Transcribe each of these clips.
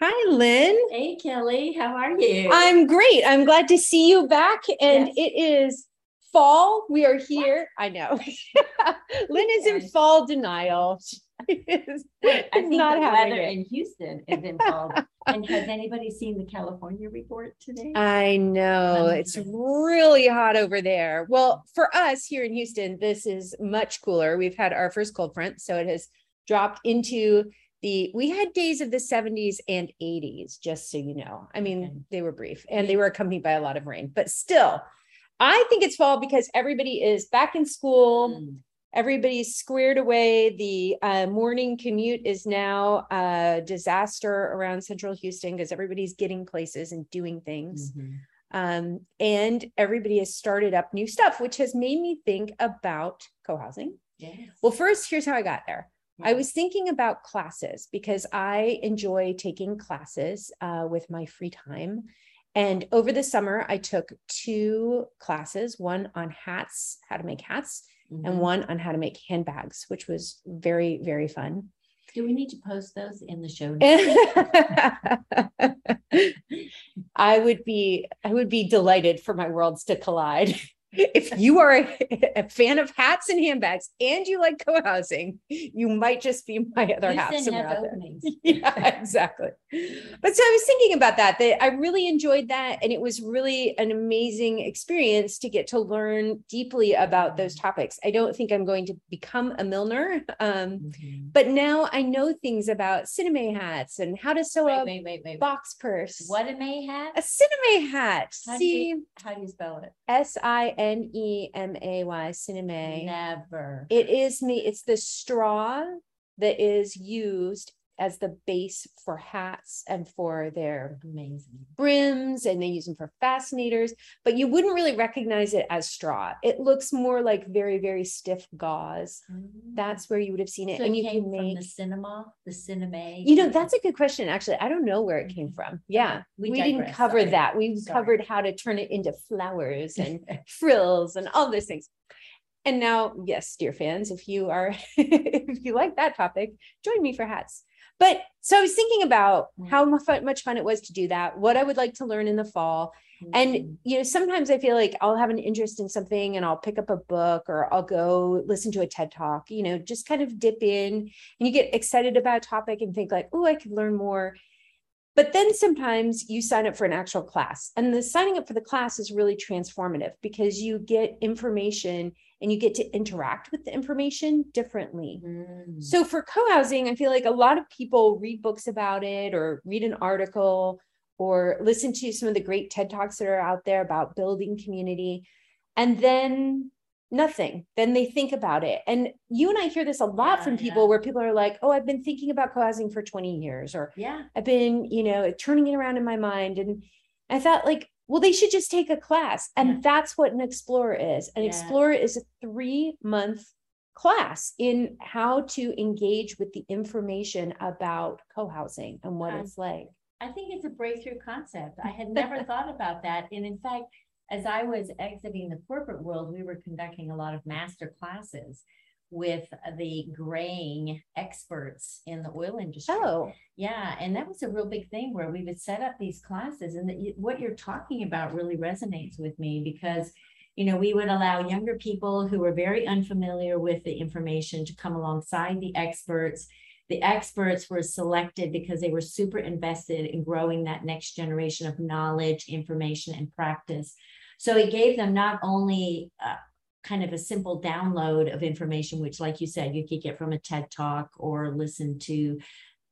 Hi, Lynn. Hey, Kelly. How are you? I'm great. I'm glad to see you back. And yes. it is fall. We are here. What? I know. Lynn is in fall denial. is, I think not the weather it. in Houston is in fall. and has anybody seen the California report today? I know it's really hot over there. Well, for us here in Houston, this is much cooler. We've had our first cold front, so it has dropped into the we had days of the 70s and 80s just so you know i mean okay. they were brief and they were accompanied by a lot of rain but still i think it's fall because everybody is back in school mm. everybody's squared away the uh, morning commute is now a disaster around central houston because everybody's getting places and doing things mm-hmm. um, and everybody has started up new stuff which has made me think about co-housing yes. well first here's how i got there I was thinking about classes because I enjoy taking classes uh, with my free time. And over the summer, I took two classes one on hats, how to make hats, mm-hmm. and one on how to make handbags, which was very, very fun. Do we need to post those in the show? I would be I would be delighted for my worlds to collide if you are a, a, fan of hats and handbags and you like co-housing, you might just be my other half yeah, exactly. But so I was thinking about that, that I really enjoyed that. And it was really an amazing experience to get to learn deeply about those mm-hmm. topics. I don't think I'm going to become a milliner. Um, mm-hmm. But now I know things about Sinamay hats and how to sew wait, a wait, wait, wait, box purse. What a May hat? A Sinamay hat. How See, do you, how do you spell it? S-I N E M A Y, Sinamay. Never. It is me. It's the straw that is used as the base for hats and for their amazing brims and they use them for fascinators but you wouldn't really recognize it as straw it looks more like very very stiff gauze mm-hmm. that's where you would have seen it so and it you can make the cinema the cinema you know that's a good question actually i don't know where it came mm-hmm. from yeah we, we didn't cover Sorry. that we Sorry. covered how to turn it into flowers and frills and all those things and now yes dear fans if you are if you like that topic join me for hats but so I was thinking about mm. how much fun it was to do that, what I would like to learn in the fall. Mm-hmm. And, you know, sometimes I feel like I'll have an interest in something and I'll pick up a book or I'll go listen to a TED talk, you know, just kind of dip in and you get excited about a topic and think like, oh, I could learn more. But then sometimes you sign up for an actual class, and the signing up for the class is really transformative because you get information and you get to interact with the information differently. Mm. So for co-housing, I feel like a lot of people read books about it or read an article or listen to some of the great TED Talks that are out there about building community and then nothing. Then they think about it. And you and I hear this a lot yeah, from people yeah. where people are like, "Oh, I've been thinking about co-housing for 20 years or yeah. I've been, you know, turning it around in my mind and I thought like well, they should just take a class. And yeah. that's what an explorer is. An yeah. explorer is a three month class in how to engage with the information about co housing and what um, it's like. I think it's a breakthrough concept. I had never thought about that. And in fact, as I was exiting the corporate world, we were conducting a lot of master classes with the graying experts in the oil industry. Oh, yeah. And that was a real big thing where we would set up these classes. And the, what you're talking about really resonates with me because, you know, we would allow younger people who were very unfamiliar with the information to come alongside the experts. The experts were selected because they were super invested in growing that next generation of knowledge, information, and practice. So it gave them not only uh, kind of a simple download of information, which, like you said, you could get from a TED talk or listen to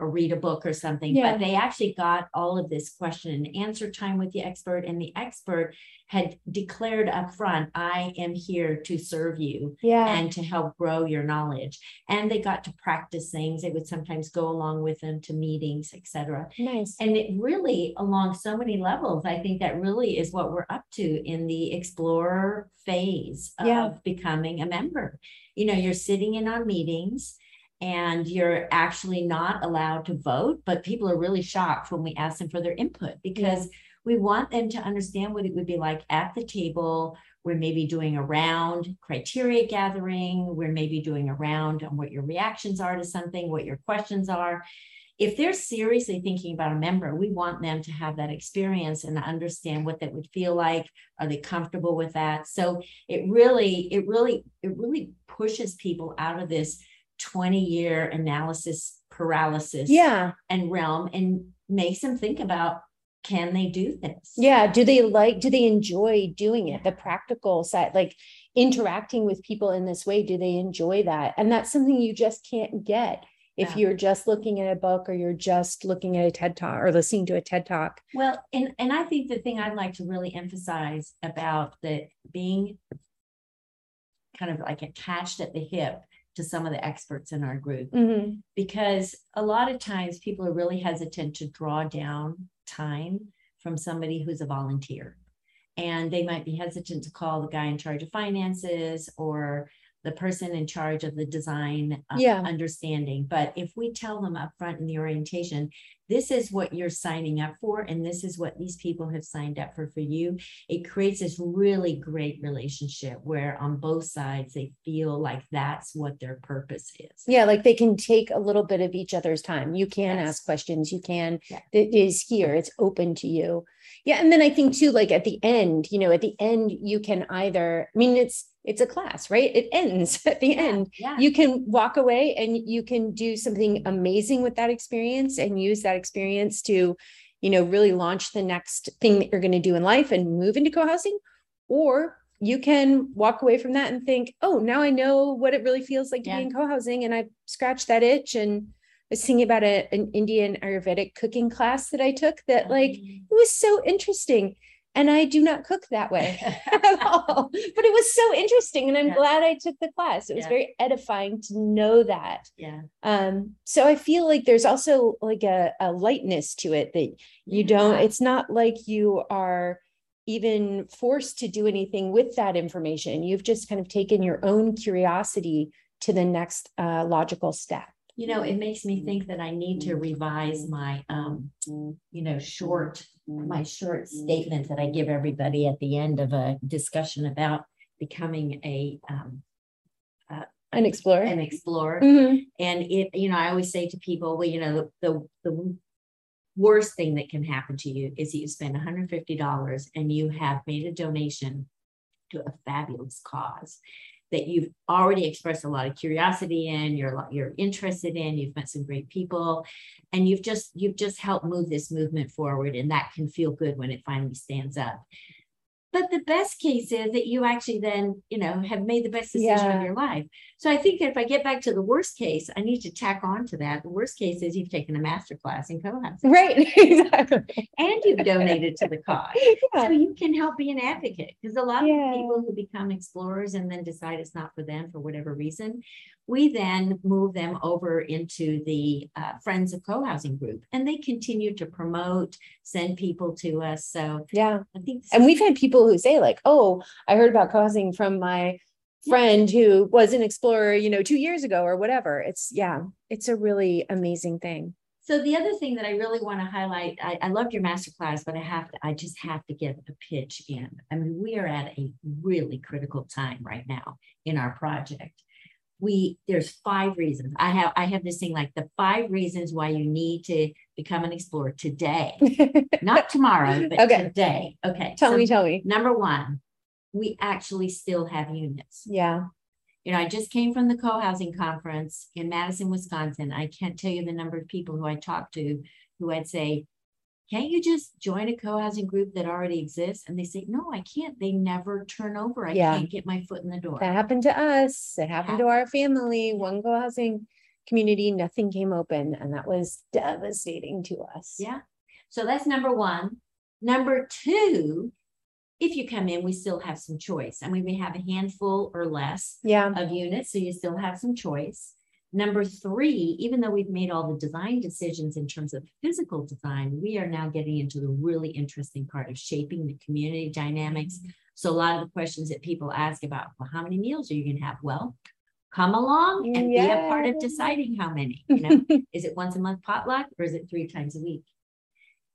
or read a book or something. Yeah. But they actually got all of this question and answer time with the expert, and the expert had declared up front, I am here to serve you yeah. and to help grow your knowledge. And they got to practice things. They would sometimes go along with them to meetings, etc. Nice. And it really, along so many levels, I think that really is what we're up to in the explorer phase of yeah. becoming a member. You know, you're sitting in on meetings and you're actually not allowed to vote, but people are really shocked when we ask them for their input because yeah we want them to understand what it would be like at the table. We're maybe doing a round criteria gathering. We're maybe doing a round on what your reactions are to something, what your questions are. if they're seriously thinking about a member, we want them to have that experience and understand what that would feel like. Are they comfortable with that? So it really, it really, it really pushes people out of this 20 year analysis paralysis yeah. and realm and makes them think about can they do this? Yeah do they like do they enjoy doing it? The practical side like interacting with people in this way do they enjoy that? And that's something you just can't get if you're just looking at a book or you're just looking at a TED talk or listening to a TED talk. Well, and and I think the thing I'd like to really emphasize about the being kind of like attached at the hip to some of the experts in our group mm-hmm. because a lot of times people are really hesitant to draw down time from somebody who's a volunteer and they might be hesitant to call the guy in charge of finances or the person in charge of the design uh, yeah. understanding. But if we tell them up front in the orientation, this is what you're signing up for, and this is what these people have signed up for for you, it creates this really great relationship where on both sides they feel like that's what their purpose is. Yeah, like they can take a little bit of each other's time. You can yes. ask questions, you can, yeah. it is here, it's open to you. Yeah. And then I think too, like at the end, you know, at the end, you can either, I mean, it's, it's a class, right? It ends at the yeah, end. Yeah. You can walk away and you can do something amazing with that experience and use that experience to, you know, really launch the next thing that you're going to do in life and move into co-housing. Or you can walk away from that and think, oh, now I know what it really feels like to yeah. be in co-housing and I scratched that itch and was thinking about a, an Indian Ayurvedic cooking class that I took that like mm. it was so interesting. And I do not cook that way at all. But it was so interesting. And I'm yeah. glad I took the class. It was yeah. very edifying to know that. Yeah. Um, so I feel like there's also like a, a lightness to it that you yeah. don't, it's not like you are even forced to do anything with that information. You've just kind of taken your own curiosity to the next uh, logical step you know, it makes me think that I need to revise my, um, you know, short, my short statement that I give everybody at the end of a discussion about becoming a, um, uh, an explorer, an explorer. Mm-hmm. And it, you know, I always say to people, well, you know, the, the, the worst thing that can happen to you is that you spend $150 and you have made a donation to a fabulous cause that you've already expressed a lot of curiosity in, you're you're interested in, you've met some great people, and you've just you've just helped move this movement forward, and that can feel good when it finally stands up. But the best case is that you actually then, you know, have made the best decision yeah. of your life. So I think if I get back to the worst case, I need to tack on to that. The worst case is you've taken a master class in co-housing. Right. Exactly. And you've donated to the cause. Yeah. So you can help be an advocate because a lot yeah. of people who become explorers and then decide it's not for them for whatever reason, we then move them over into the uh, Friends of Co-housing group and they continue to promote, send people to us. So yeah, I think, and we've had people who say like, oh, I heard about co-housing from my friend who was an explorer, you know, two years ago or whatever. It's yeah, it's a really amazing thing. So the other thing that I really want to highlight, I, I loved your masterclass, but I have to, I just have to get a pitch in. I mean, we are at a really critical time right now in our project we there's five reasons. I have i have this thing like the five reasons why you need to become an explorer today. Not tomorrow but okay. today. Okay tell so me tell me. number one we actually still have units. Yeah. You know i just came from the co-housing conference in madison wisconsin. I can't tell you the number of people who i talked to who i'd say can't you just join a co-housing group that already exists? And they say, no, I can't. They never turn over. I yeah. can't get my foot in the door. That happened to us. It happened to our family. One co-housing community, nothing came open. And that was devastating to us. Yeah. So that's number one. Number two, if you come in, we still have some choice. I mean, we have a handful or less yeah. of units. So you still have some choice. Number three, even though we've made all the design decisions in terms of physical design, we are now getting into the really interesting part of shaping the community dynamics. Mm-hmm. So a lot of the questions that people ask about, well, how many meals are you going to have? Well, come along and be a part of deciding how many. You know, is it once a month potluck or is it three times a week?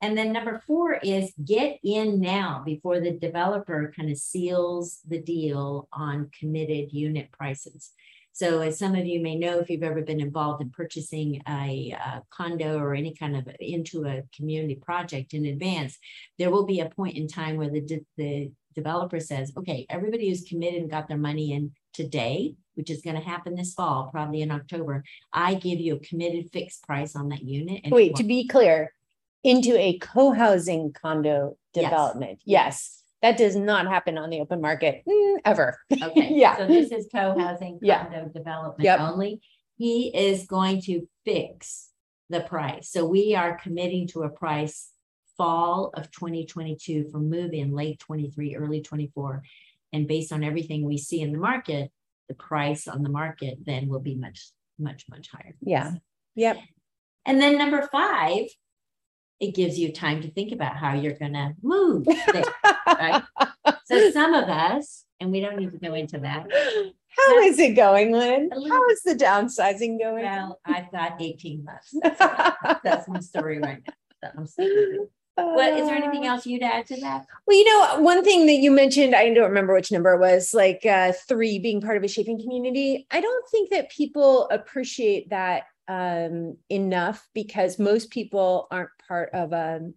And then number four is get in now before the developer kind of seals the deal on committed unit prices So as some of you may know, if you've ever been involved in purchasing a, a condo or any kind of into a community project in advance, there will be a point in time where the, the developer says, okay, everybody who's committed and got their money in today, which is going to happen this fall, probably in October, I give you a committed fixed price on that unit. and Wait, to be clear, into a co-housing condo Yes. development. Yes, that does not happen on the open market mm, ever. Okay. Yeah. So this is co-housing Yeah. condo development Yep. only. He is going to fix the price. So we are committing to a price fall of twenty twenty-two for move-in late twenty-three, early twenty-four. And based on everything we see in the market, the price on the market then will be much, much, much higher. Yeah. Yep. And then number five, it gives you time to think about how you're gonna move. there, right? So some of us, and we don't need to go into that. How is it going, Lynn? How is the downsizing going? Well, I've got eighteen months. That's that's my story right now. I'm sticking with. What, is there anything else you'd add to that? Well, you know, one thing that you mentioned, I don't remember which number it was, like uh, three being part of a shaping community. I don't think that people appreciate that um, enough because most people aren't part of an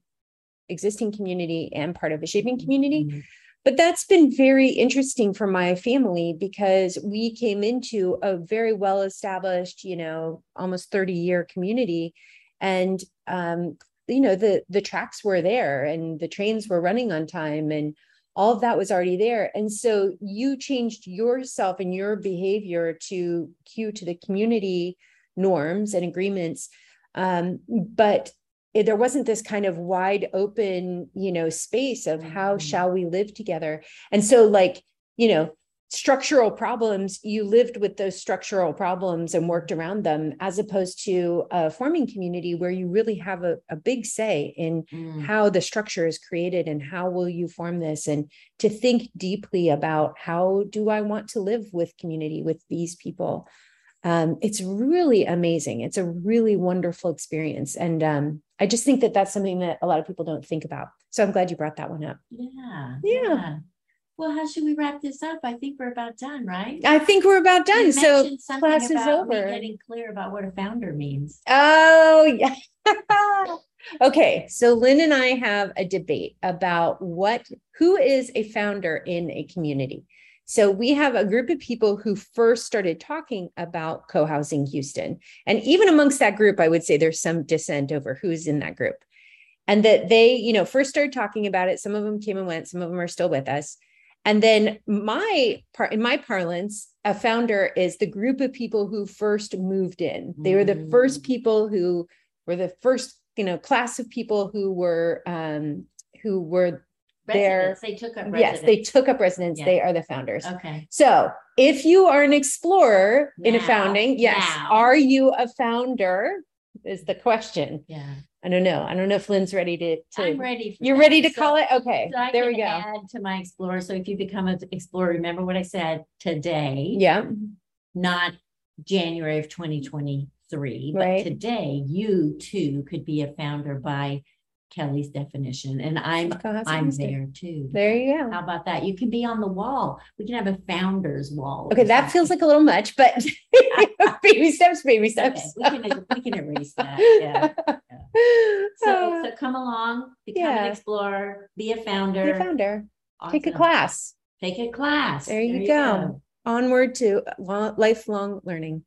existing community and part of a shaping community. But that's been very interesting for my family because we came into a very well established, you know, almost 30 year community. And, um, you know, the, the tracks were there and the trains were running on time and all of that was already there. And so you changed yourself and your behavior to cue to the community norms and agreements. Um, but it- there wasn't this kind of wide open you know space of how Mhm. shall we live together. And so like you know structural problems you lived with those structural problems and worked around them as opposed to a forming community where you really have a, a big say in Mm, how the structure is created and how will you form this. And to think deeply about how do i want to live with community with these people um, it's really amazing it's a really wonderful experience and um, i just think that that's something that a lot of people don't think about so i'm glad you brought that one up Yeah. Yeah. Well, how should we wrap this up? I think we're about done, right? i think we're about You done so mentioned something class is over. Getting clear about what a founder means. Oh, yeah. okay. So Lynn and I have a debate about what, who is a founder in a community. So we have a group of people who first started talking about co-housing Houston. And even amongst that group, I would say there's some dissent over who's in that group. And that they, you know, first started talking about it. Some of them came and went, some of them are still with us. And then my part in my parlance, a founder is the group of people who first moved in. They were the first Mm. people who were the first, you know, class of people who were um who were Residents, they took up yes, they took up residence. Yeah. They are the founders. Okay. So if you are an explorer in a founding, yes, now. are you a founder? Is the question. Yeah. I don't know. I don't know if Lynn's ready to, I'm ready. for you're that. ready to So- call it? Okay, so there we go. Add to my explorer. So if you become an explorer, remember what I said today, Yeah, not January of twenty twenty-three, but today you too could be a founder by Kelly's definition, and I'm, I'm there too. there you go. How about that? You can be on the wall. We can have a founder's wall. Okay, that feels like a little much, but baby steps, baby Okay, steps. we can, we can erase that, yeah. So, Uh, so come along, become an Yeah. explorer, be a Be a founder. founder, take a class, Take a class. There you go. onward to lifelong learning.